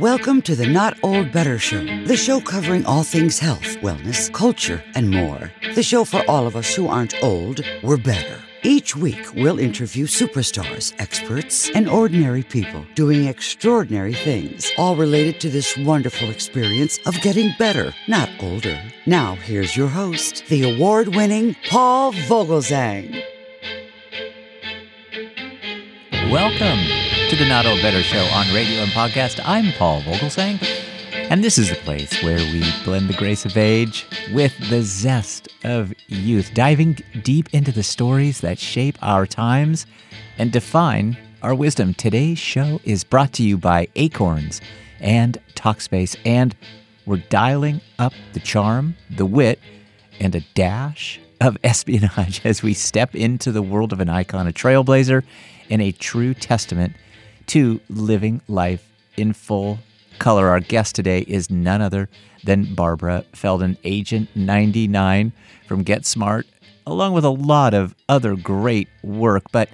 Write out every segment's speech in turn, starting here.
Welcome to the Not Old Better Show, the show covering all things health, wellness, culture, and more. The show for all of us who aren't old, we're better. Each week, we'll interview superstars, experts, and ordinary people doing extraordinary things, all related to this wonderful experience of getting better, not older. Now, here's your host, the award winning Paul Vogelzang. Welcome to the Not Old Better Show on radio and podcast. I'm Paul Vogelzang, and this is the place where we blend the grace of age with the zest of youth, diving deep into the stories that shape our times and define our wisdom. Today's show is brought to you by Acorns and Talkspace, and we're dialing up the charm, the wit, and a dash of espionage as we step into the world of an icon, a trailblazer, and a true testament to living life in full color. Our guest today is none other than Barbara Feldon, Agent 99 from Get Smart, along with a lot of other great work. But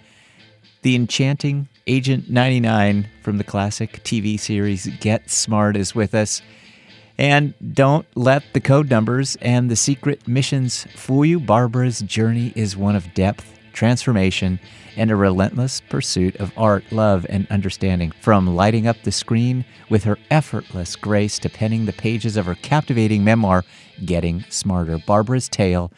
the enchanting Agent 99 from the classic TV series Get Smart is with us. And don't let the code numbers and the secret missions fool you. Barbara's journey is one of depth, transformation, and a relentless pursuit of art, love, and understanding. From lighting up the screen with her effortless grace to penning the pages of her captivating memoir, Getting Smarter, Barbara's tale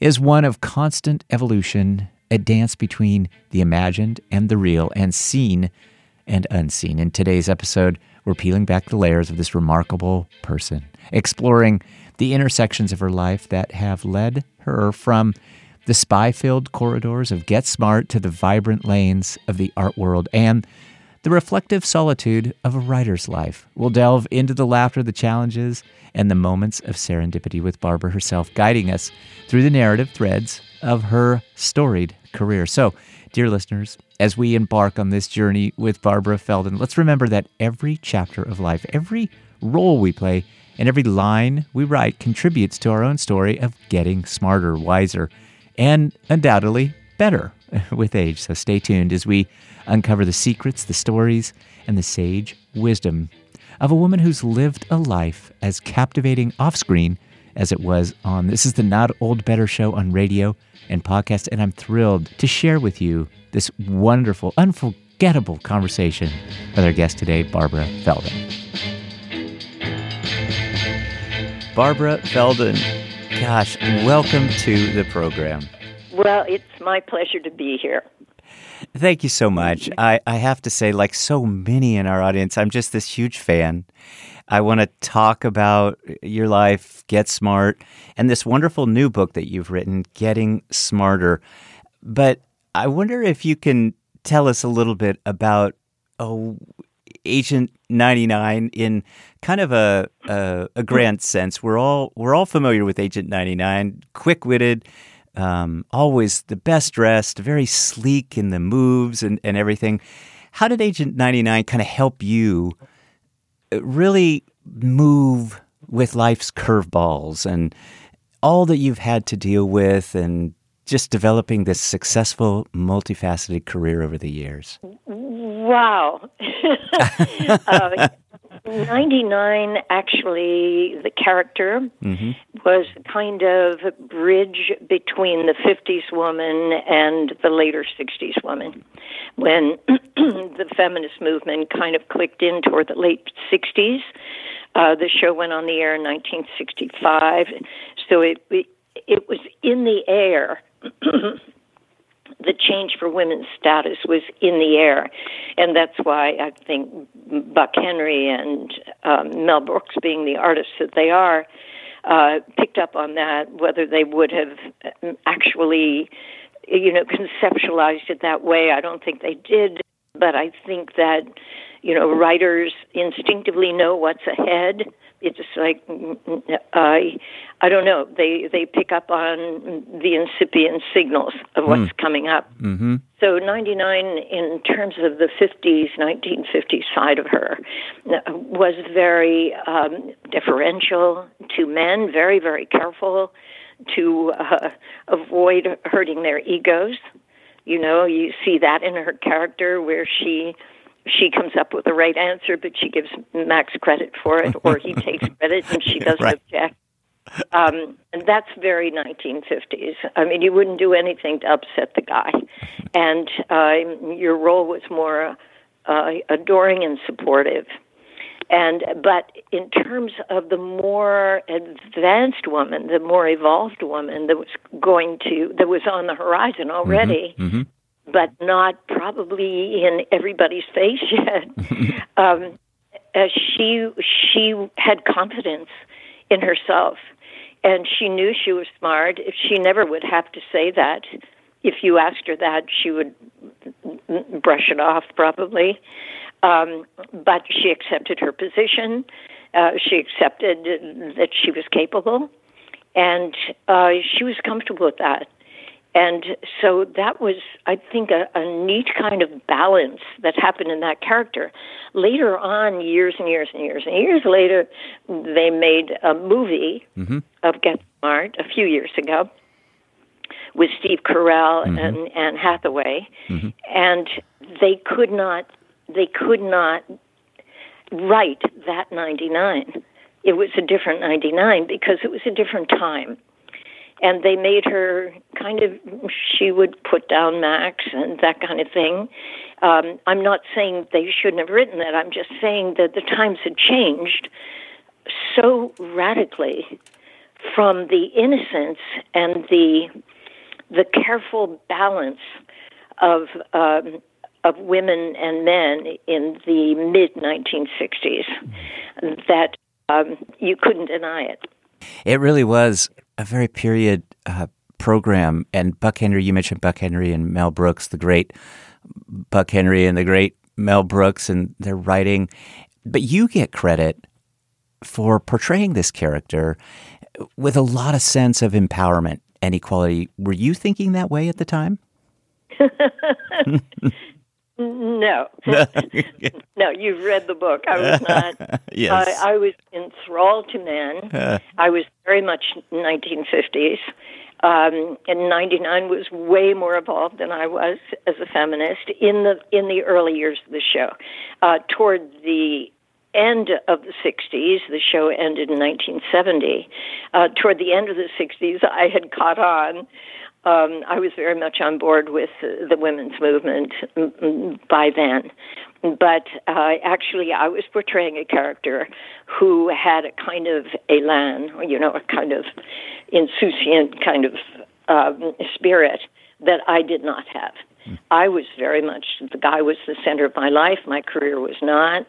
is one of constant evolution, a dance between the imagined and the real, and seen and unseen. In today's episode, we're peeling back the layers of this remarkable person, exploring the intersections of her life that have led her from the spy filled corridors of Get Smart to the vibrant lanes of the art world, and the reflective solitude of a writer's life. We'll delve into the laughter, the challenges, and the moments of serendipity with Barbara herself, guiding us through the narrative threads of her storied career. So, dear listeners, as we embark on this journey with Barbara Feldon, let's remember that every chapter of life, every role we play, and every line we write contributes to our own story of getting smarter, wiser, and undoubtedly better with age. So stay tuned as we uncover the secrets, the stories, and the sage wisdom of a woman who's lived a life as captivating off screen as it was on. This is the Not Old Better show on radio and podcast, and I'm thrilled to share with you this wonderful, unforgettable conversation with our guest today, Barbara Feldon. Barbara Feldon, gosh, welcome to the program. Well, it's my pleasure to be here. Thank you so much. I, I have to say, like so many in our audience, I'm just this huge fan. I want to talk about your life, Get Smart, and this wonderful new book that you've written, Getting Smarter. But I wonder if you can tell us a little bit about oh, Agent 99 in kind of a, a, a grand sense. We're all we're all familiar with Agent 99, quick-witted, um, always the best dressed, very sleek in the moves and, and everything. How did Agent 99 kind of help you uh, really move with life's curveballs and all that you've had to deal with and just developing this successful, multifaceted career over the years? Wow. uh, 99 actually the character mm-hmm. was kind of a bridge between the 50s woman and the later 60s woman when the feminist movement kind of clicked in toward the late 60s uh, the show went on the air in 1965 so it it, it was in the air the change for women's status was in the air, and that's why I think Buck Henry and um, Mel Brooks, being the artists that they are, uh, picked up on that. Whether they would have um, actually, you know, conceptualized it that way, I don't think they did. But I think that, you know, writers instinctively know what's ahead it's like I I don't know. They they pick up on the incipient signals of what's mm. coming up. Mm-hmm. So 99, in terms of the 50s, 1950s side of her, was very um, differential to men, very very careful to uh, avoid hurting their egos. You know, you see that in her character where she she comes up with the right answer, but she gives Max credit for it, or he takes credit and she doesn't Right. object. Um, and that's very 1950s. I mean, you wouldn't do anything to upset the guy, and uh, your role was more uh, adoring and supportive. And but in terms of the more advanced woman, the more evolved woman that was going to that was on the horizon already, Mhm. But not probably in everybody's face yet. um, uh, she she had confidence in herself, and she knew she was smart. If she never would have to say that, if you asked her that, she would brush it off probably. Um, but she accepted her position. Uh, she accepted that she was capable, and uh, she was comfortable with that. And so that was, I think, a, a neat kind of balance that happened in that character. Later on, years and years and years and years later, they made a movie mm-hmm. of Get Smart a few years ago with Steve Carell mm-hmm. and Anne Hathaway, mm-hmm. and they could not, they could not write that 99. It was a different 99 because it was a different time and they made her kind of she would put down max and that kind of thing. Um, i'm not saying they shouldn't have written that. I'm just saying that the times had changed so radically from the innocence and the the careful balance of um, of women and men in the mid 1960s that um, you couldn't deny it. It really was a very period uh, program. And Buck Henry, you mentioned Buck Henry and Mel Brooks, the great Buck Henry and the great Mel Brooks, and their writing. But you get credit for portraying this character with a lot of sense of empowerment and equality. Were you thinking that way at the time? No, no. You've read the book. I was not. Yes. I, I was enthralled to men. I was very much 1950s. Um, and 99 was way more evolved than I was as a feminist in the in the early years of the show. Uh, toward the end of the 60s, the show ended in 1970. Uh, toward the end of the 60s, I had caught on. Um, I was very much on board with uh, the women's movement by then. But uh, actually, I was portraying a character who had a kind of elan, or, you know, a kind of insouciant kind of um, spirit that I did not have. I was very much, the guy was the center of my life. My career was not.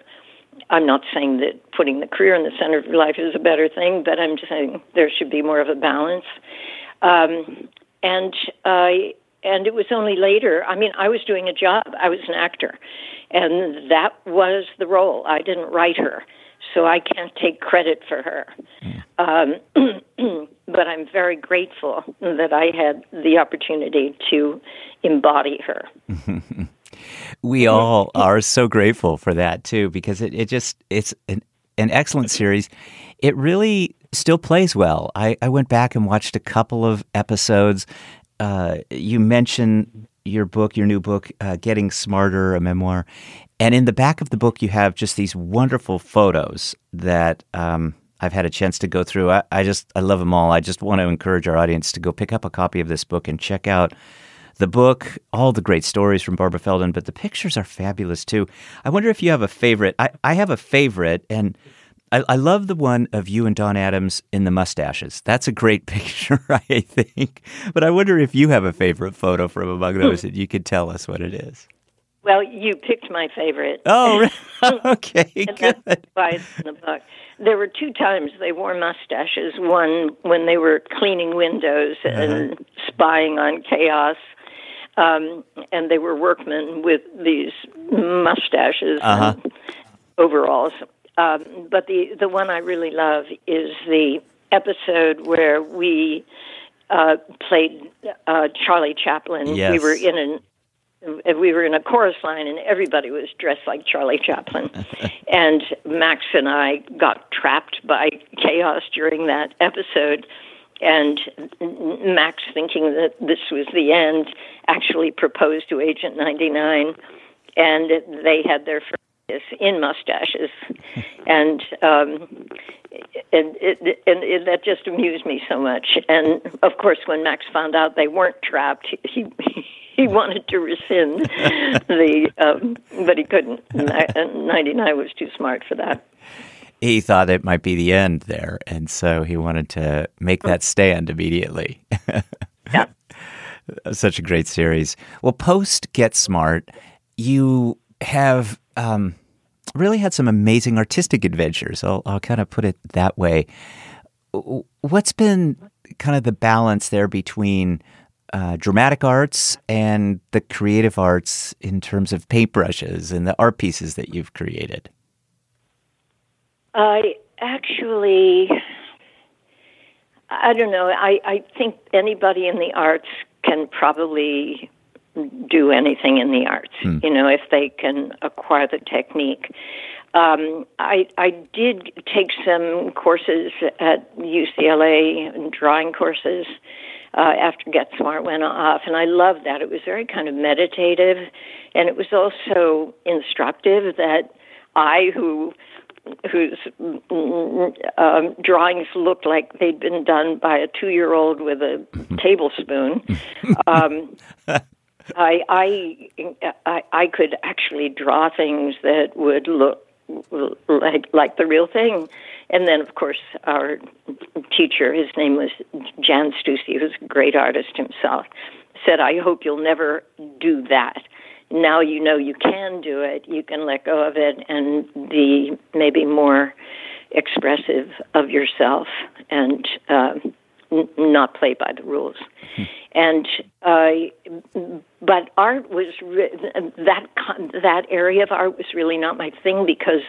I'm not saying that putting the career in the center of your life is a better thing, but I'm just saying there should be more of a balance. Um, and and it was only later. I mean, I was doing a job. I was an actor, and that was the role. I didn't write her, so I can't take credit for her. Um, but I'm very grateful that I had the opportunity to embody her. we all are so grateful for that too because it, it just it's an, an excellent series it really still plays well I, I went back and watched a couple of episodes uh, you mentioned your book your new book uh, getting smarter a memoir and in the back of the book you have just these wonderful photos that um, I've had a chance to go through. I, I just I love them all. I just want to encourage our audience to go pick up a copy of this book and check out the book, all the great stories from Barbara Feldon, but the pictures are fabulous too. I wonder if you have a favorite. I, I have a favorite, and I, I love the one of you and Don Adams in the mustaches. That's a great picture, I think. But I wonder if you have a favorite photo from among those that you could tell us what it is. Well, you picked my favorite. Oh, okay, And that's good. why it's in the book. There were two times they wore mustaches. One when they were cleaning windows and spying on KAOS, um, and they were workmen with these mustaches Uh-huh. and overalls. Um, but the the one I really love is the episode where we uh, played uh, Charlie Chaplin. Yes. We were in an we were in a chorus line and everybody was dressed like Charlie Chaplin. and Max and I got trapped by KAOS during that episode. And Max, thinking that this was the end, actually proposed to Agent 99 and they had their in mustaches, and um, and, it, and it, that just amused me so much. And of course, when Max found out they weren't trapped, he he wanted to rescind the, um, but he couldn't. Ninety nine was too smart for that. He thought it might be the end there, and so he wanted to make that stand immediately. yeah. Such a great series. Well, post Get Smart, you have um, really had some amazing artistic adventures. I'll, I'll kind of put it that way. What's been kind of the balance there between uh, dramatic arts and the creative arts in terms of paintbrushes and the art pieces that you've created? I actually, I don't know. I, I think anybody in the arts can probably do anything in the arts, hmm. you know, if they can acquire the technique. Um, I, I did take some courses at UCLA, and drawing courses, uh, after Get Smart went off, and I loved that. It was very kind of meditative, and it was also instructive that I, who whose um, drawings looked like they'd been done by a two-year-old with a tablespoon. Um, I, I, I, I could actually draw things that would look like like the real thing. And then, of course, our teacher, his name was Jan Stussy, who's a great artist himself, said, "I hope you'll never do that." Now you know you can do it. You can let go of it and be maybe more expressive of yourself and uh, n- not play by the rules. Hmm. And uh, but art was re- that that area of art was really not my thing because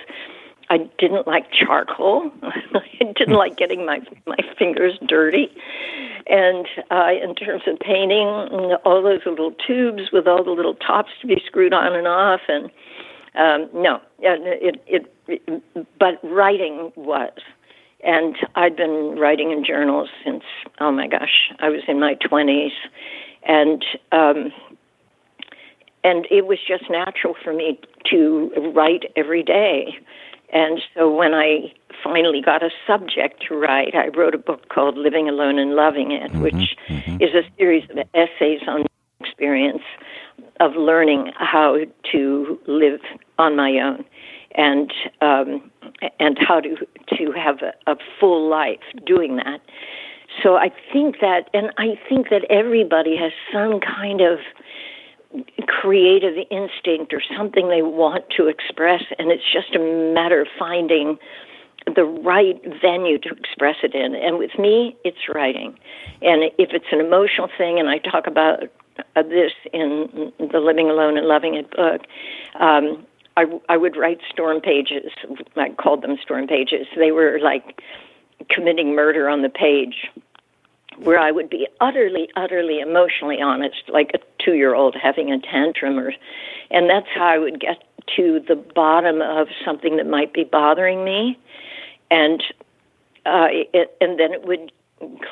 I didn't like charcoal. I didn't like getting my my fingers dirty. And uh, in terms of painting, all those little tubes with all the little tops to be screwed on and off, and um, no, it, it, it. But writing was, and I'd been writing in journals since oh my gosh, I was in my twenties, and um, and it was just natural for me to write every day. And so when I finally got a subject to write, I wrote a book called Living Alone and Loving It, mm-hmm, which mm-hmm. is a series of essays on experience of learning how to live on my own and um, and how to to have a, a full life doing that. So I think that, and I think that everybody has some kind of creative instinct or something they want to express, and it's just a matter of finding the right venue to express it in. And with me, it's writing. And if it's an emotional thing, and I talk about uh, this in the Living Alone and Loving It book, um, I, I would write storm pages. I called them storm pages. They were like committing murder on the page where I would be utterly, utterly emotionally honest, like a two year old having a tantrum, or, and that's how I would get to the bottom of something that might be bothering me, and uh, it, and then it would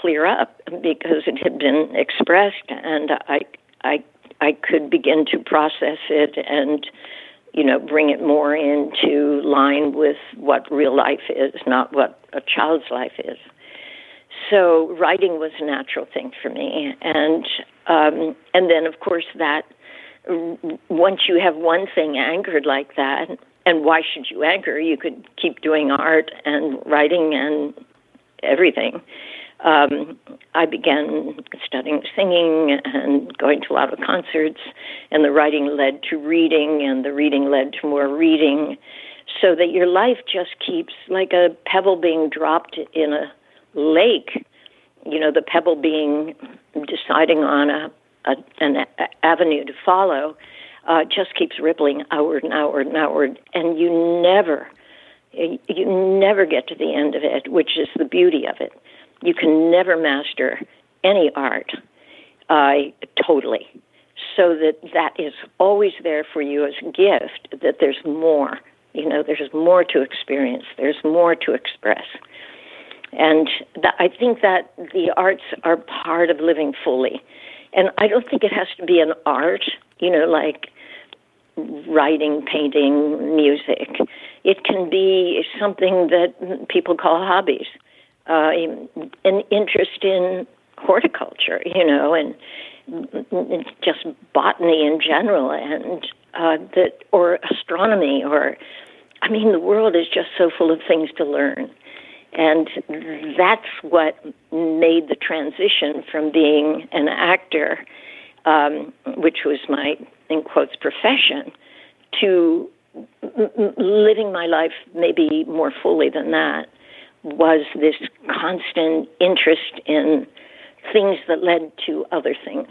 clear up because it had been expressed, and I, I, I could begin to process it and you know, bring it more into line with what real life is, not what a child's life is so writing was a natural thing for me, and um, and then of course that once you have one thing anchored like that, and why should you anchor? You could keep doing art and writing and everything. Um, I began studying singing and going to a lot of concerts, and the writing led to reading, and the reading led to more reading, so that your life just keeps like a pebble being dropped in a lake, you know, the pebble being deciding on a, a an a, avenue to follow, uh, just keeps rippling outward and outward and outward, and you never, you never get to the end of it, which is the beauty of it. You can never master any art uh, totally, so that that is always there for you as a gift. That there's more. You know, there's more to experience. There's more to express. And th- I think that the arts are part of living fully. And I don't think it has to be an art, you know, like writing, painting, music. It can be something that people call hobbies. Uh, an interest in horticulture, you know, and just botany in general, and uh, that or astronomy, or I mean, the world is just so full of things to learn. And that's what made the transition from being an actor, um, which was my, in quotes, profession, to living my life maybe more fully than that, was this constant interest in things that led to other things.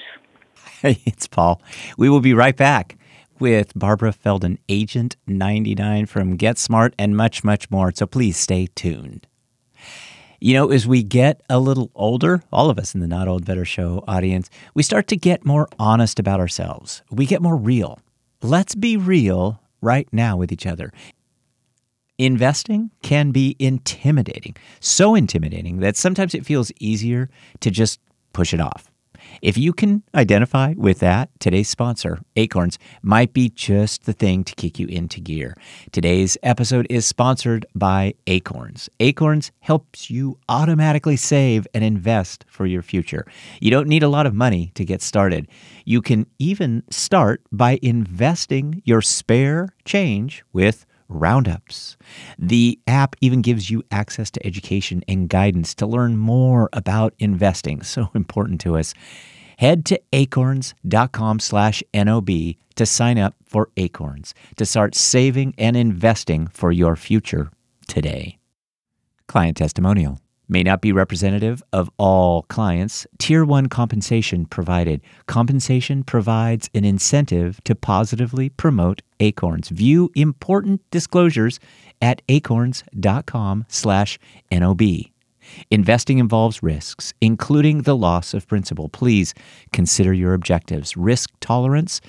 Hey, it's Paul. We will be right back with Barbara Feldon, Agent 99 from Get Smart, and much, much more. So please stay tuned. You know, as we get a little older, all of us in the Not Old Better Show audience, we start to get more honest about ourselves. We get more real. Let's be real right now with each other. Investing can be intimidating, so intimidating that sometimes it feels easier to just push it off. If you can identify with that, today's sponsor, Acorns, might be just the thing to kick you into gear. Today's episode is sponsored by Acorns. Acorns helps you automatically save and invest for your future. You don't need a lot of money to get started. You can even start by investing your spare change with roundups. The app even gives you access to education and guidance to learn more about investing. So important to us. Head to acorns.com slash NOB to sign up for Acorns to start saving and investing for your future today. Client testimonial may not be representative of all clients. Tier 1 compensation provided. Compensation provides an incentive to positively promote Acorns. View important disclosures at acorns.com slash NOB. Investing involves risks, including the loss of principal. Please consider your objectives, risk tolerance,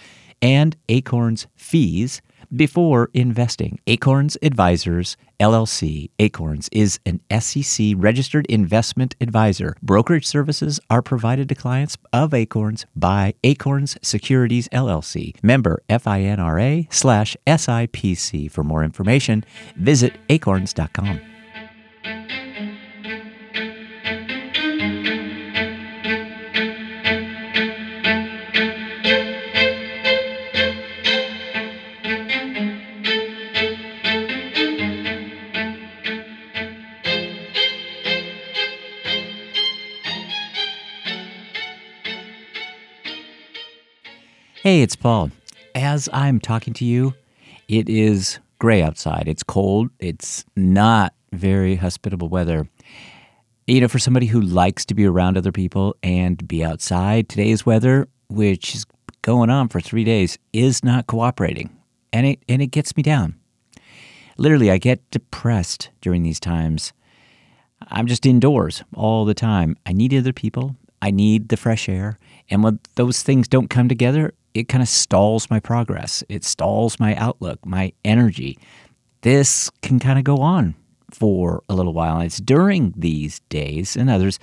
and Acorns fees before investing. Acorns Advisors LLC. Acorns is an SEC registered investment advisor. Brokerage services are provided to clients of Acorns by Acorns Securities LLC. Member FINRA slash SIPC. For more information, visit acorns.com. Hey, it's Paul. As I'm talking to you, it is gray outside. It's cold. It's not very hospitable weather. You know, for somebody who likes to be around other people and be outside, today's weather, which is going on for three days, is not cooperating. And it, and it gets me down. Literally, I get depressed during these times. I'm just indoors all the time. I need other people. I need the fresh air. And when those things don't come together, it kind of stalls my progress. It stalls my outlook, my energy. This can kind of go on for a little while. And it's during these days and others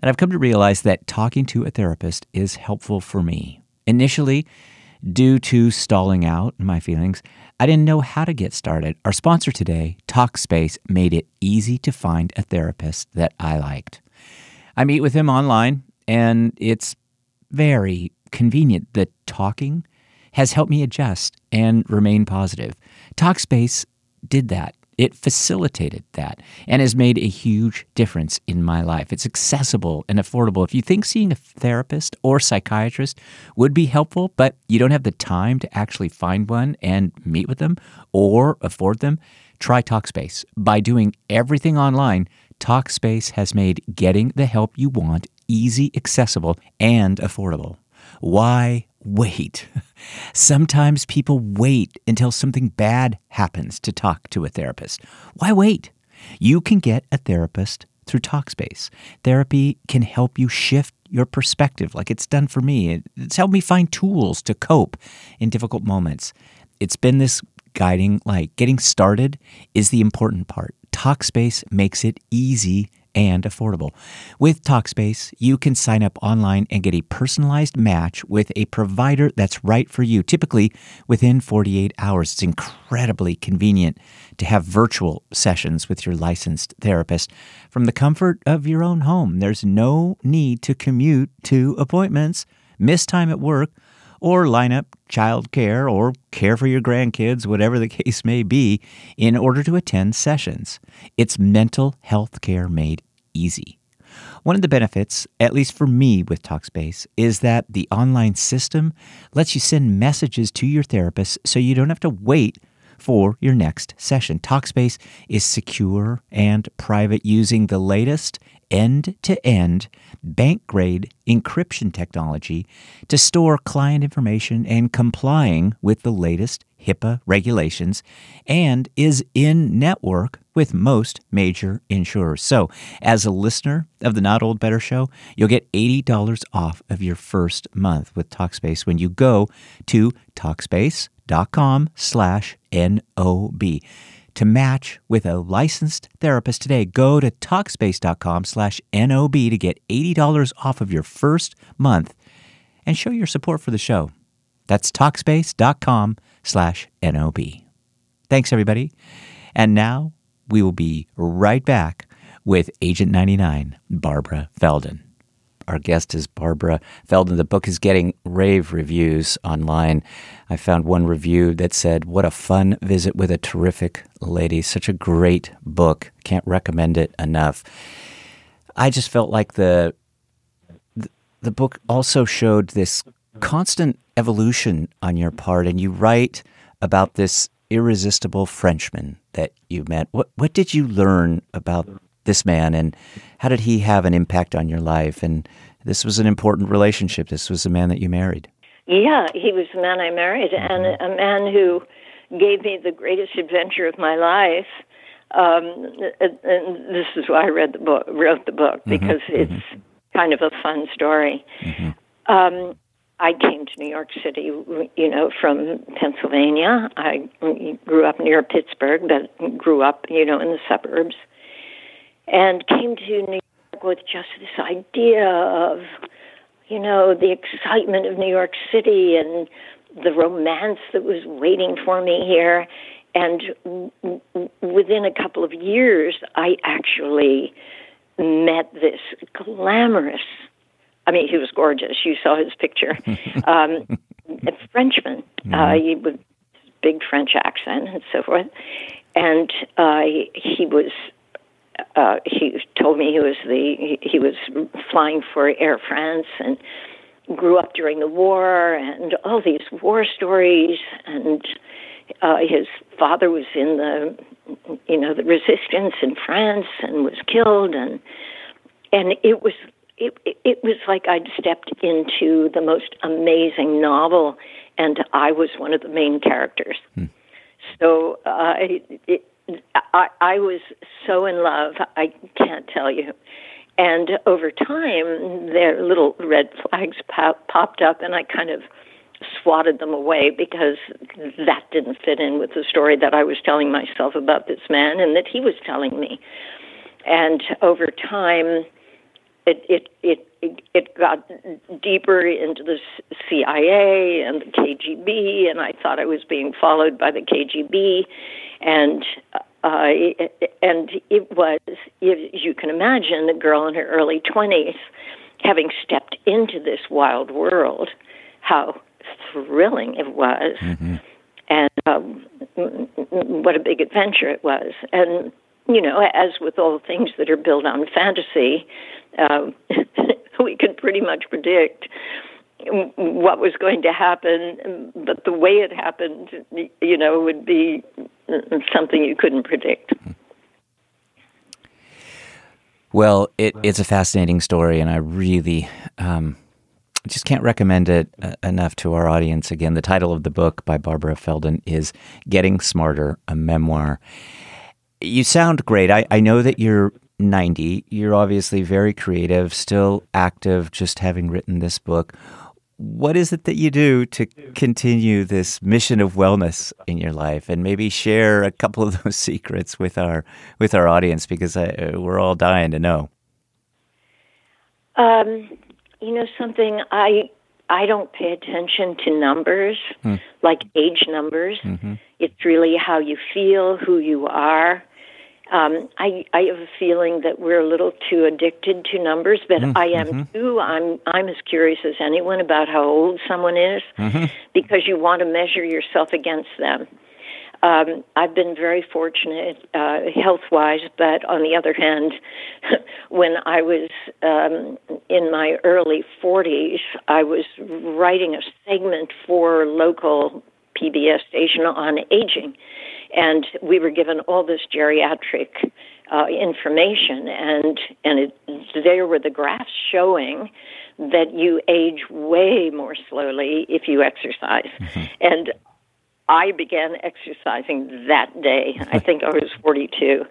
that I've come to realize that talking to a therapist is helpful for me. Initially, due to stalling out in my feelings, I didn't know how to get started. Our sponsor today, Talkspace, made it easy to find a therapist that I liked. I meet with him online, and it's very convenient that talking has helped me adjust and remain positive. Talkspace did that. It facilitated that and has made a huge difference in my life. It's accessible and affordable. If you think seeing a therapist or psychiatrist would be helpful, but you don't have the time to actually find one and meet with them or afford them, try Talkspace. By doing everything online, Talkspace has made getting the help you want easy, accessible, and affordable. Why wait? Sometimes people wait until something bad happens to talk to a therapist. Why wait? You can get a therapist through Talkspace. Therapy can help you shift your perspective like it's done for me. It's helped me find tools to cope in difficult moments. It's been this guiding light. Getting started is the important part. Talkspace makes it easy and affordable. With Talkspace, you can sign up online and get a personalized match with a provider that's right for you, typically within 48 hours. It's incredibly convenient to have virtual sessions with your licensed therapist from the comfort of your own home. There's no need to commute to appointments, miss time at work, or line up child care or care for your grandkids, whatever the case may be, in order to attend sessions. It's mental health care made easy. One of the benefits, at least for me with Talkspace, is that the online system lets you send messages to your therapist so you don't have to wait for your next session. Talkspace is secure and private using the latest end to end bank grade encryption technology to store client information and complying with the latest HIPAA regulations and is in network with most major insurers. So, as a listener of the Not Old Better Show, you'll get $80 off of your first month with Talkspace when you go to Talkspace.com slash NOB. To match with a licensed therapist today, go to Talkspace.com slash NOB to get $80 off of your first month and show your support for the show. That's Talkspace.com slash NOB. Thanks, everybody. And now we will be right back with Agent 99, Barbara Feldon. Our guest is Barbara Feldon. The book is getting rave reviews online. I found one review that said, What a fun visit with a terrific lady. Such a great book. Can't recommend it enough. I just felt like the the book also showed this constant evolution on your part, and you write about this irresistible Frenchman that you met. What what did you learn about this man, and how did he have an impact on your life? And this was an important relationship. This was the man that you married. Yeah, he was the man I married, mm-hmm. and a man who gave me the greatest adventure of my life. Um, and this is why I read the book, wrote the book, mm-hmm. because mm-hmm. it's kind of a fun story. Mm-hmm. Um, I came to New York City, you know, from Pennsylvania. I grew up near Pittsburgh, but grew up, you know, in the suburbs, and came to New York with just this idea of, you know, the excitement of New York City and the romance that was waiting for me here. And within a couple of years, I actually met this glamorous I mean, he was gorgeous. You saw his picture. um, a Frenchman, mm-hmm. uh, he with big French accent and so forth, and uh, he was. Uh, he told me he was the he, he was flying for Air France and grew up during the war and all these war stories and uh, his father was in the you know the resistance in France and was killed and and it was it, it was like I'd stepped into the most amazing novel, and I was one of the main characters. Hmm. So uh, it, I, I was so in love, I can't tell you. And over time, there little red flags pop, popped up, and I kind of swatted them away because that didn't fit in with the story that I was telling myself about this man and that he was telling me. And over time, it it it it got deeper into the CIA and the KGB, and I thought I was being followed by the KGB, and uh, and it was, as you can imagine, a girl in her early twenties having stepped into this wild world, how thrilling it was, mm-hmm. and um, what a big adventure it was, and you know, as with all things that are built on fantasy, um, we could pretty much predict what was going to happen, but the way it happened, you know, would be something you couldn't predict. Well, it, it's a fascinating story, and I really um, just can't recommend it uh, enough to our audience. Again, the title of the book by Barbara Feldon is Getting Smarter, a memoir. You sound great. I, I know that you're 90. You're obviously very creative, still active, just having written this book. what is it that you do to continue this mission of wellness in your life and maybe share a couple of those secrets with our with our audience because I, we're all dying to know um, you know something i i don't pay attention to numbers hmm. like age numbers mm-hmm. it's really how you feel who you are um, I, I have a feeling that we're a little too addicted to numbers, but mm, I am mm-hmm. too. I'm I'm as curious as anyone about how old someone is, mm-hmm. because you want to measure yourself against them. Um, I've been very fortunate uh, health wise, but on the other hand, when I was um, in my early 40s, I was writing a segment for local PBS station on aging and we were given all this geriatric uh, information, and and it, there were the graphs showing that you age way more slowly if you exercise, mm-hmm. and I began exercising that day. I think I was 42,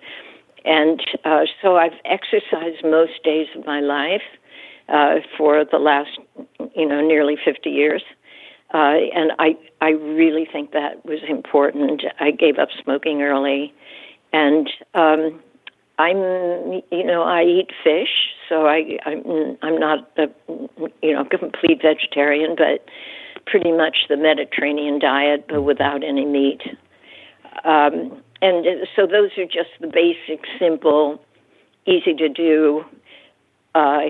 and uh, so I've exercised most days of my life uh, for the last, you know, nearly 50 years. Uh, and I, I really think that was important. I gave up smoking early, and um, I'm, you know, I eat fish, so I, I'm, I'm not a, you know, complete vegetarian, but pretty much the Mediterranean diet, but without any meat. Um, and so those are just the basic, simple, easy to do uh,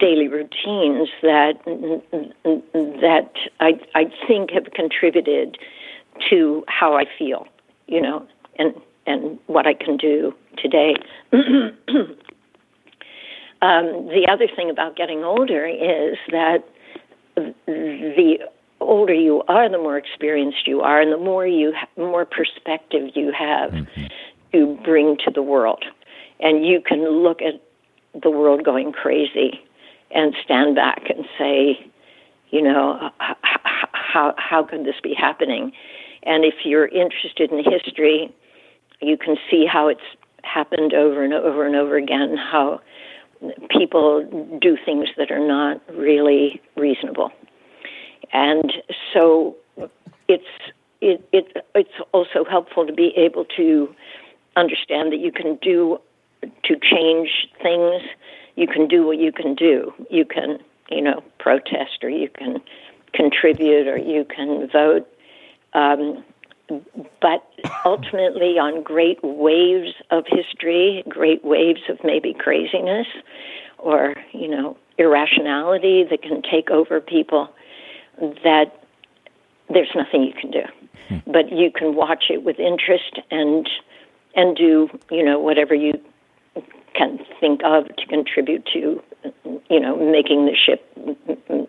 daily routines that that I I think have contributed to how I feel, you know, and and what I can do today. um, the other thing about getting older is that the older you are, the more experienced you are, and the more you ha- more perspective you have mm-hmm. to bring to the world, and you can look at the world going crazy and stand back and say, you know, how how could this be happening? And if you're interested in history, you can see how it's happened over and over and over again. How people do things that are not really reasonable, and so it's it, it it's also helpful to be able to understand that you can do to change things, you can do what you can do. You can, you know, protest or you can contribute or you can vote. Um, but ultimately, on great waves of history, great waves of maybe craziness or, you know, irrationality that can take over people, that there's nothing you can do. Hmm. But you can watch it with interest and and do, you know, whatever you can think of to contribute to, you know, making the ship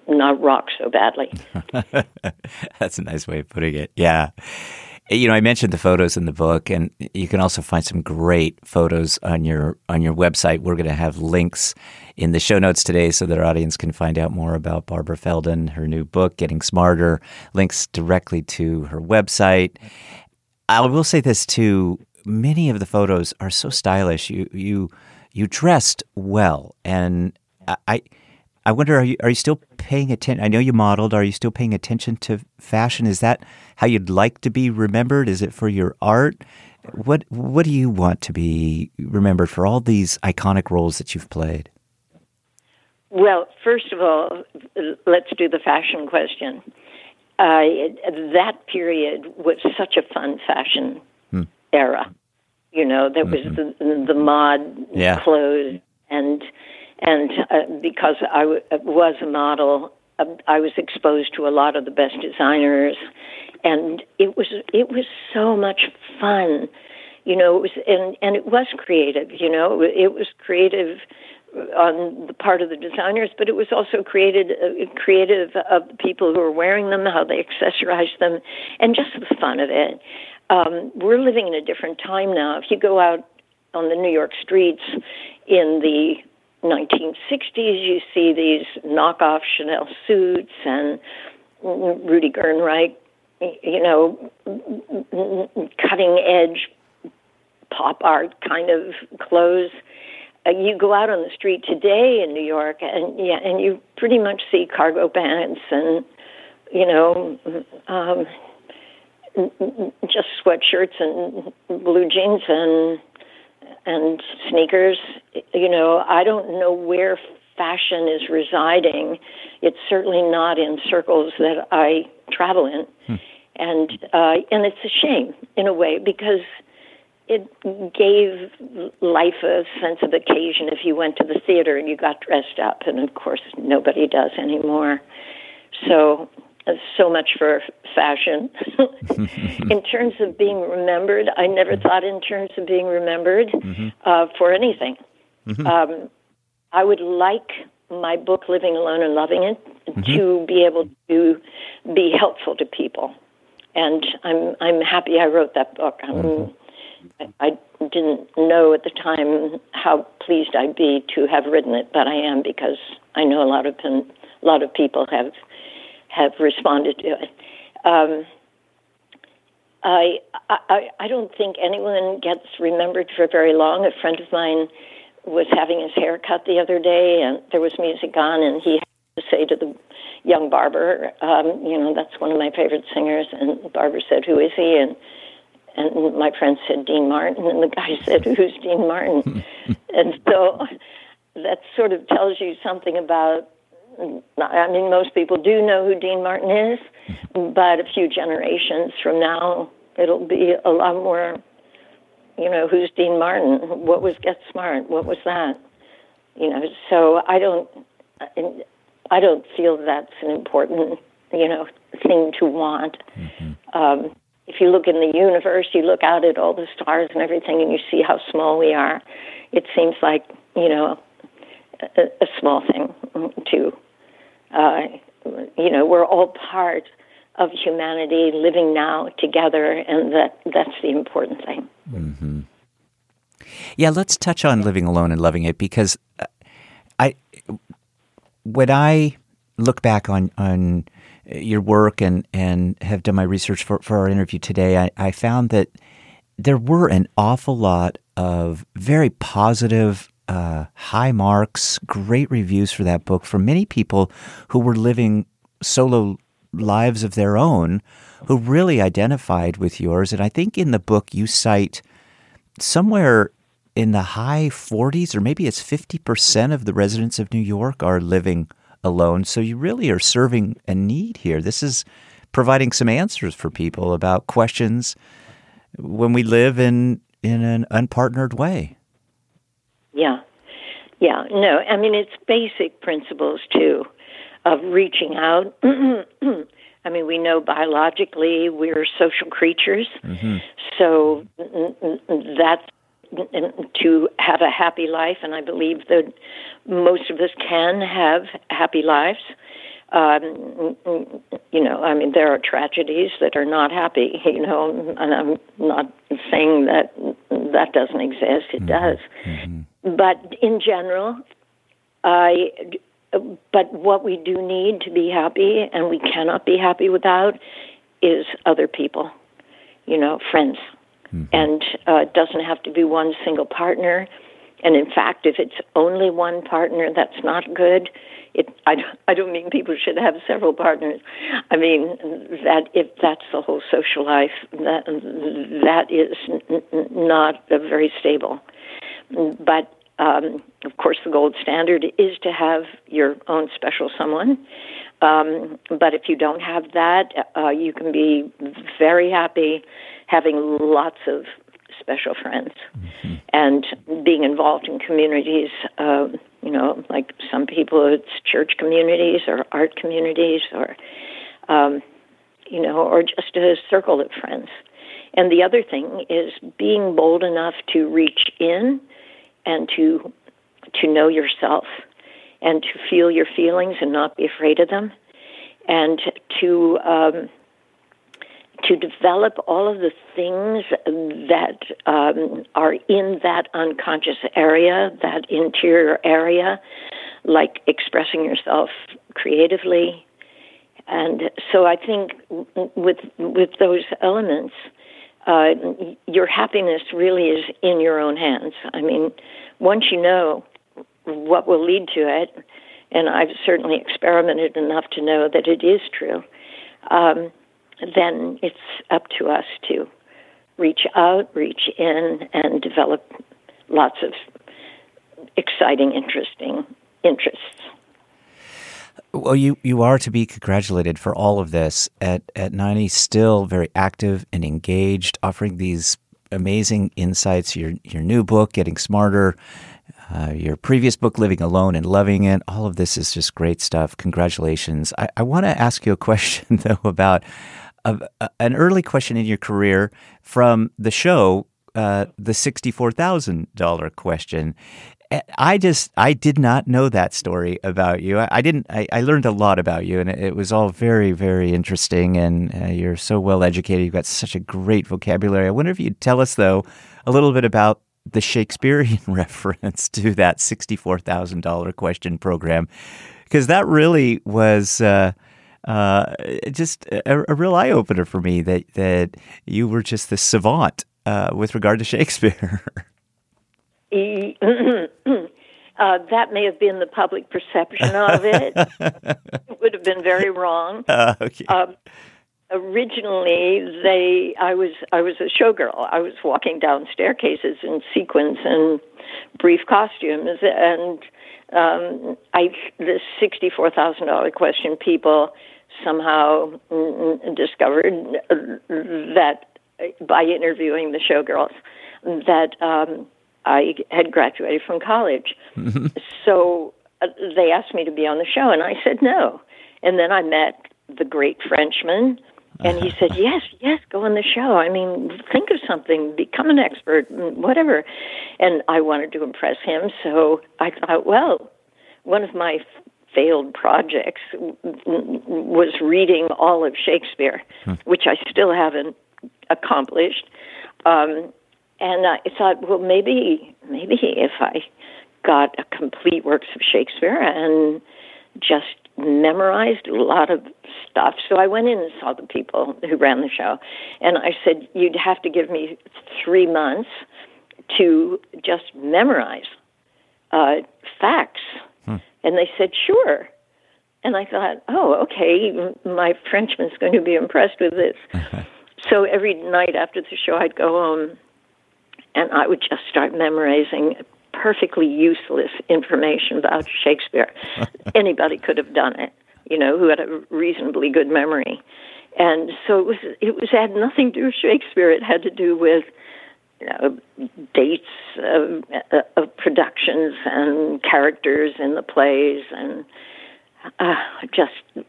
not rock so badly. That's a nice way of putting it. Yeah. You know, I mentioned the photos in the book, and you can also find some great photos on your on your website. We're going to have links in the show notes today, so that our audience can find out more about Barbara Feldon, her new book, Getting Smarter. Links directly to her website. I will say this too: many of the photos are so stylish. You you you dressed well, and I I wonder are you are you still paying attention? I know you modeled. Are you still paying attention to fashion? Is that how you'd like to be remembered? Is it for your art? What what do you want to be remembered for all these iconic roles that you've played? Well, first of all, let's do the fashion question. Uh, that period was such a fun fashion. Era. You know, there was mm-hmm. the, the mod yeah. clothes, and and uh, because I w- was a model, uh, I was exposed to a lot of the best designers, and it was it was so much fun. You know, it was and and it was creative. You know, it was creative on the part of the designers, but it was also created uh, creative of the people who were wearing them, how they accessorized them, and just the fun of it um, we're living in a different time now. If you go out on the New York streets in the 1960s, you see these knockoff Chanel suits and Rudi Gernreich, you know, cutting edge pop art kind of clothes. uh, you go out on the street today in New York, and yeah, and you pretty much see cargo pants and you know, um, just sweatshirts and blue jeans and and sneakers. You know, I don't know where fashion is residing. It's certainly not in circles that I travel in, hmm. and uh, and it's a shame in a way because it gave life a sense of occasion if you went to the theater and you got dressed up, and of course nobody does anymore. So, so much for fashion. in terms of being remembered, I never thought in terms of being remembered mm-hmm. uh, for anything. Mm-hmm. Um, I would like my book, Living Alone and Loving It, mm-hmm. to be able to be helpful to people. And I'm I'm happy I wrote that book. I'm mm-hmm. I didn't know at the time how pleased I'd be to have written it, but I am because I know a lot of a lot of people have have responded to it. Um, I, I I don't think anyone gets remembered for very long. A friend of mine was having his hair cut the other day, and there was music on, and he had to say to the young barber, um, you know, that's one of my favorite singers, and the barber said, "Who is he?" and and my friend said Dean Martin, and the guy said, "Who's Dean Martin?" and so that sort of tells you something about. I mean, most people do know who Dean Martin is, but a few generations from now, it'll be a lot more. You know, who's Dean Martin? What was Get Smart? What was that? You know, so I don't. I don't feel that's an important, you know, thing to want. Mm-hmm. Um, if you look in the universe, you look out at all the stars and everything, and you see how small we are. It seems like you know a, a small thing to uh, you know we're all part of humanity living now together, and that that's the important thing. Mm-hmm. Yeah, let's touch on living alone and loving it because uh, I when I look back on on your work and, and have done my research for, for our interview today, I, I found that there were an awful lot of very positive, uh, high marks, great reviews for that book for many people who were living solo lives of their own who really identified with yours. And I think in the book you cite somewhere in the high 40s, or maybe it's 50% of the residents of New York are living alone. So you really are serving a need here. This is providing some answers for people about questions when we live in in an unpartnered way. Yeah. Yeah, no, I mean it's basic principles too of reaching out. I mean, we know biologically we're social creatures, mm-hmm. so that's to have a happy life, and I believe that most of us can have happy lives. Um, you know, I mean, there are tragedies that are not happy, you know, and I'm not saying that that doesn't exist. It mm-hmm. does. Mm-hmm. But in general, I, but what we do need to be happy, and we cannot be happy without, is other people, you know, friends mm-hmm. and uh, it doesn't have to be one single partner. And in fact, if it's only one partner, that's not good. It, I, I don't mean people should have several partners. I mean that if that's the whole social life, that that is n- not very stable. But um, of course, the gold standard is to have your own special someone. Um, but if you don't have that, uh, you can be very happy having lots of special friends mm-hmm. and being involved in communities. Uh, you know, like some people, it's church communities or art communities or, um, you know, or just a circle of friends. And the other thing is being bold enough to reach in and to to know yourself and to feel your feelings and not be afraid of them and to um, to develop all of the things that um, are in that unconscious area, that interior area, like expressing yourself creatively. And so I think with with those elements, uh, your happiness really is in your own hands. I mean, once you know what will lead to it, and I've certainly experimented enough to know that it is true, um, then it's up to us to reach out, reach in, and develop lots of exciting, interesting interests. Well, you, you are to be congratulated for all of this. At at ninety, still very active and engaged, offering these amazing insights. Your your new book, Getting Smarter, uh, your previous book, Living Alone and Loving It. All of this is just great stuff. Congratulations. I, I want to ask you a question though about uh, an early question in your career from the show, uh, the sixty-four thousand dollar question. I just I did not know that story about you. I, I didn't. I, I, learned a lot about you, and it, was all very very interesting. And uh, you're so well educated. You've got such a great vocabulary. I wonder if you'd tell us though a little bit about the Shakespearean reference to that sixty four thousand dollar question program, because that really was. Uh, uh, just a, a real eye opener for me that that you were just the savant uh, with regard to Shakespeare. uh, that may have been the public perception of it. it would have been very wrong. Uh, okay. Um, originally, they I was I was a showgirl. I was walking down staircases in sequins and brief costumes, and um, I the sixty four thousand dollar question people somehow discovered that by interviewing the showgirls that um, I had graduated from college. Mm-hmm. So uh, they asked me to be on the show, and I said no. And then I met the great Frenchman, and he said, "Yes, yes, go on the show. I mean, think of something, become an expert, whatever." And I wanted to impress him, so I thought, well, one of my failed projects was reading all of Shakespeare, hmm. which I still haven't accomplished. Um, and I thought, well, maybe, maybe if I got a complete works of Shakespeare and just memorized a lot of stuff. So I went in and saw the people who ran the show, and I said, you'd have to give me three months to just memorize uh, facts. Hmm. And they said, sure. And I thought, oh, okay, my Frenchman's going to be impressed with this. so every night after the show, I'd go home and I would just start memorizing perfectly useless information about Shakespeare. Anybody could have done it, you know, who had a reasonably good memory. And so it was it was had nothing to do with Shakespeare. It had to do with you know, dates of, of productions and characters in the plays and uh, just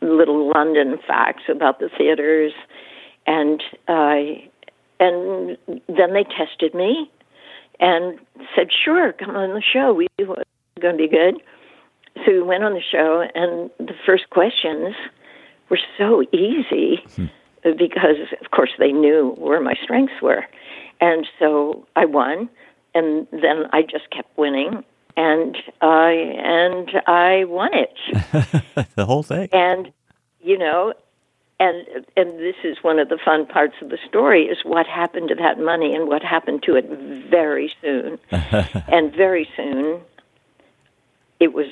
little London facts about the theaters. And uh, and then they tested me and said, "Sure, come on the show. We it's going to be good." So we went on the show, and the first questions were so easy hmm. because, of course, they knew where my strengths were, and so I won. And then I just kept winning, and I and I won it. the whole thing. And you know, and and this is one of the fun parts of the story is what happened to that money and what happened to it very soon and very soon it was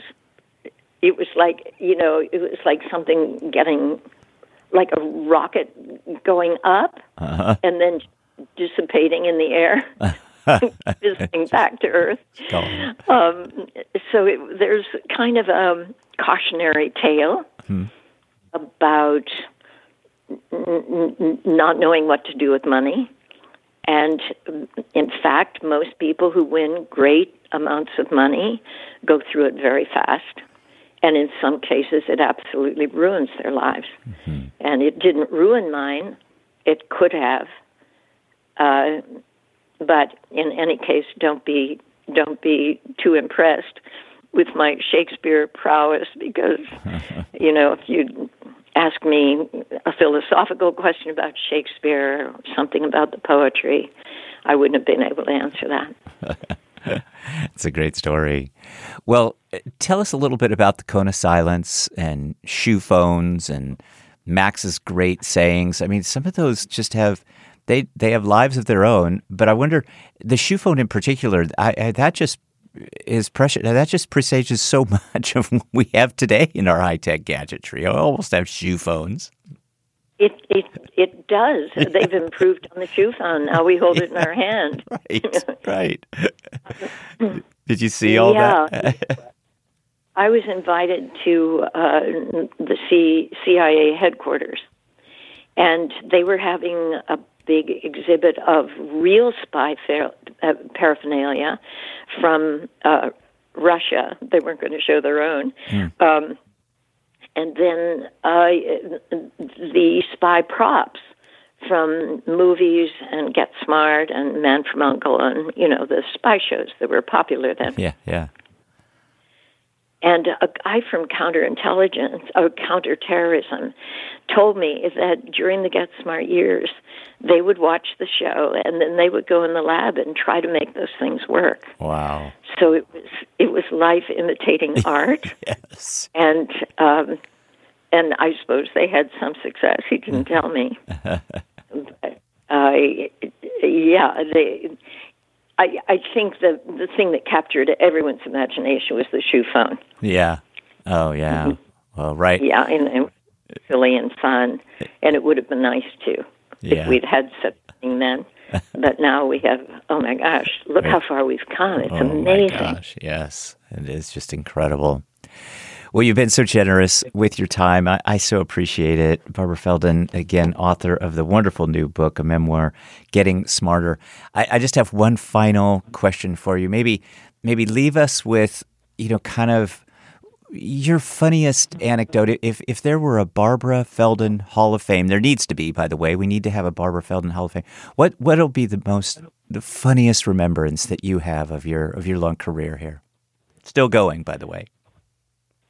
it was like you know it was like something getting like a rocket going up uh-huh. and then dissipating in the air visiting back to earth um, so it, there's kind of a cautionary tale hmm. about not knowing what to do with money. And in fact, most people who win great amounts of money go through it very fast. And in some cases, it absolutely ruins their lives. Mm-hmm. And it didn't ruin mine, it could have. Uh, but in any case, don't be don't be too impressed with my Shakespeare prowess because you know if you ask me a philosophical question about Shakespeare or something about the poetry, I wouldn't have been able to answer that. it's a great story. Well, tell us a little bit about the of silence and shoe phones and Max's great sayings. I mean, some of those just have they they have lives of their own. But I wonder the shoe phone in particular. I, I that just is precious. That just presages so much of what we have today in our high tech gadgetry. I almost have shoe phones. It it it does. They've improved on the shoe phone. Now we hold it in our hand. Right, right. Did you see all Yeah. that? I was invited to uh, the C- CIA headquarters, and they were having a big exhibit of real spy uh, paraphernalia from uh, Russia. They weren't going to show their own. Um, and then uh, the spy props from movies and Get Smart and Man from Uncle and you know the spy shows that were popular then. yeah, yeah. And a guy from counterintelligence or counterterrorism told me that during the Get Smart years, they would watch the show and then they would go in the lab and try to make those things work. Wow. So it was it was life imitating art, Yes. and um, and I suppose they had some success. He didn't tell me. But, uh, yeah, they. I, I think the the thing that captured everyone's imagination was the shoe phone. Yeah. Oh, yeah. Mm-hmm. Well, right. Yeah, and, and silly and fun, and it would have been nice too Yeah. if we'd had such a thing then. but now we have. Oh my gosh! Look how far we've come. It's Oh amazing. my gosh, yes. It is just incredible. Well, you've been so generous with your time. I, I so appreciate it. Barbara Feldon, again, author of the wonderful new book, a memoir, Getting Smarter. I, I just have one final question for you. Maybe maybe leave us with, you know, kind of your funniest anecdote. If if there were a Barbara Feldon Hall of Fame, there needs to be, by the way. We need to have a Barbara Feldon Hall of Fame. What what'll be the most the funniest remembrance that you have of your of your long career here? Still going, by the way.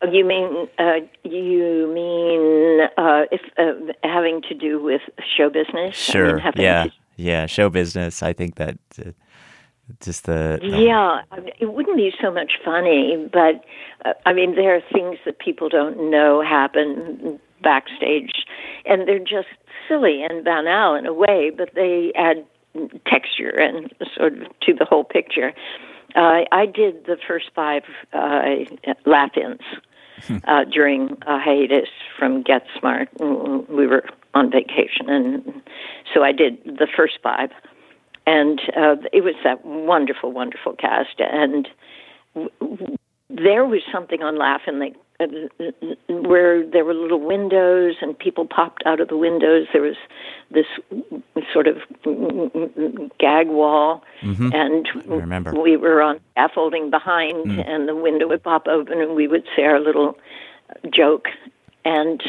Oh, You mean uh, you mean uh, if uh, having to do with show business? I mean, Sure. yeah. to- Yeah. Show business. I think that uh, just the, the- yeah, it wouldn't be so much funny, but uh, I mean, there are things that people don't know happen backstage, and they're just silly and banal in a way, but they add texture and sort of to the whole picture. Uh, I did the first five uh, laugh-ins uh, during a hiatus from Get Smart. We were on vacation, and so I did the first five and uh, it was that wonderful, wonderful cast. And w- w- there was something on uh, where there were little windows and people popped out of the windows. There was this sort of gag wall, and I remember. we were on scaffolding behind, and the window would pop open, and we would say our little joke, and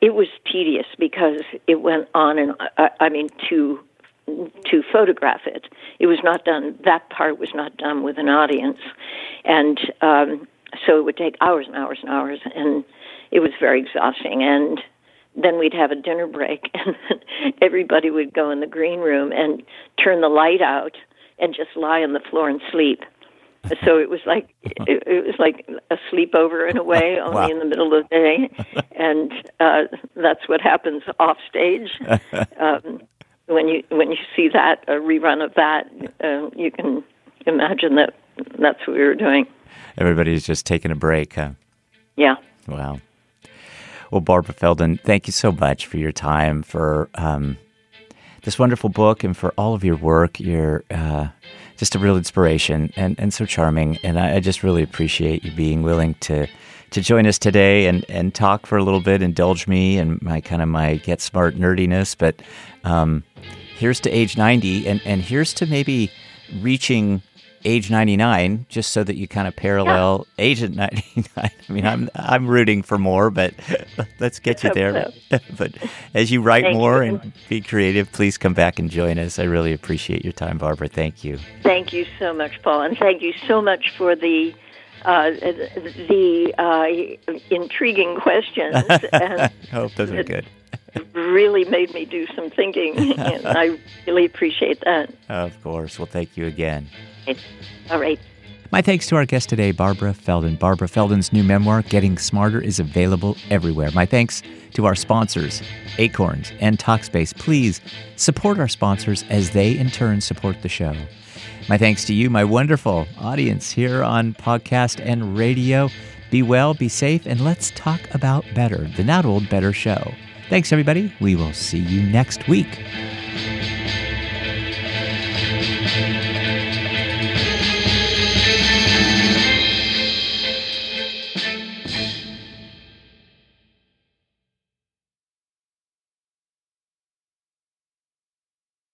it was tedious because it went on and uh, I mean to to photograph it. It was not done. That part was not done with an audience, and um, so it would take hours and hours and hours, and it was very exhausting. And then we'd have a dinner break, and everybody would go in the green room and turn the light out and just lie on the floor and sleep. So it was like it, it was like a sleepover in a way, only Wow. in the middle of the day, and uh, that's what happens off stage. Um, when you when you see that a rerun of that, uh, you can imagine that that's what we were doing. everybody's just taking a break. Huh? Yeah. Wow. Well, Barbara Feldon, thank you so much for your time, for um, this wonderful book, and for all of your work. You're uh, just a real inspiration and, and so charming. And I, I just really appreciate you being willing to to join us today and, and talk for a little bit, indulge me and my kind of my get smart nerdiness. But um, here's to age 90, and, and here's to maybe reaching age 99 just so that you kind of parallel age at 99 i mean i'm i'm rooting for more but let's get you there. But as you write Thank more you. and be creative please come back and join us. I really appreciate your time barbara. Thank you. Thank you so much, Paul, and thank you so much for the uh, the uh, intriguing questions. and i hope those are good. really made me do some thinking, and I really appreciate that. of course. Well thank you again All right. My thanks to our guest today, Barbara Feldon. Barbara Feldon's new memoir, Getting Smarter, is available everywhere. My thanks to our sponsors, Acorns and Talkspace. Please support our sponsors as they in turn support the show. My thanks to you, my wonderful audience here on podcast and radio. Be well, be safe, and let's talk about better, the Not Old Better Show. Thanks, everybody. We will see you next week.